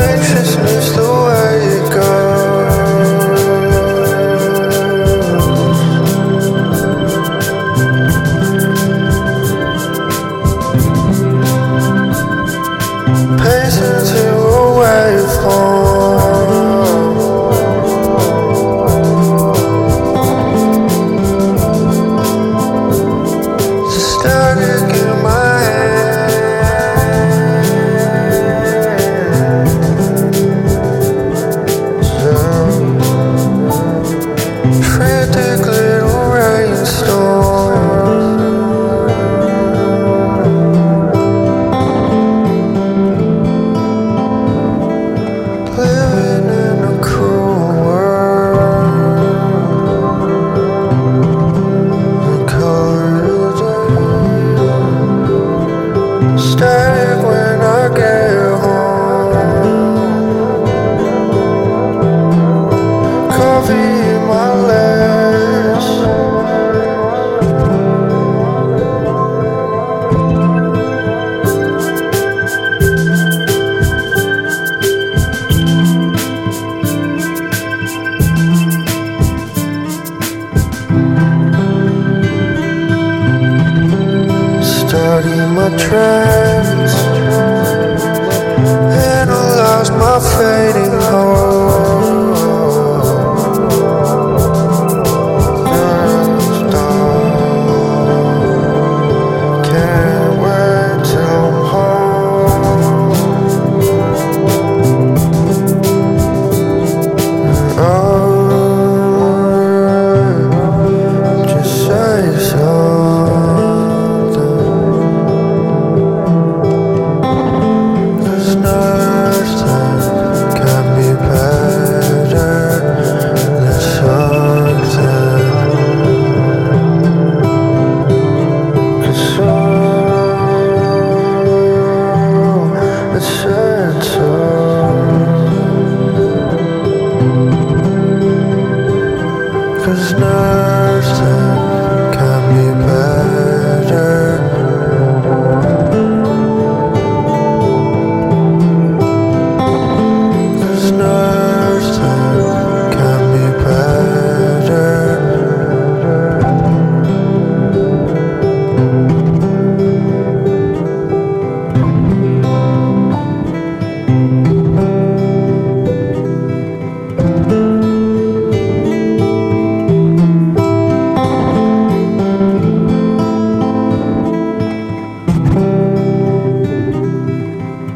righteousness back love.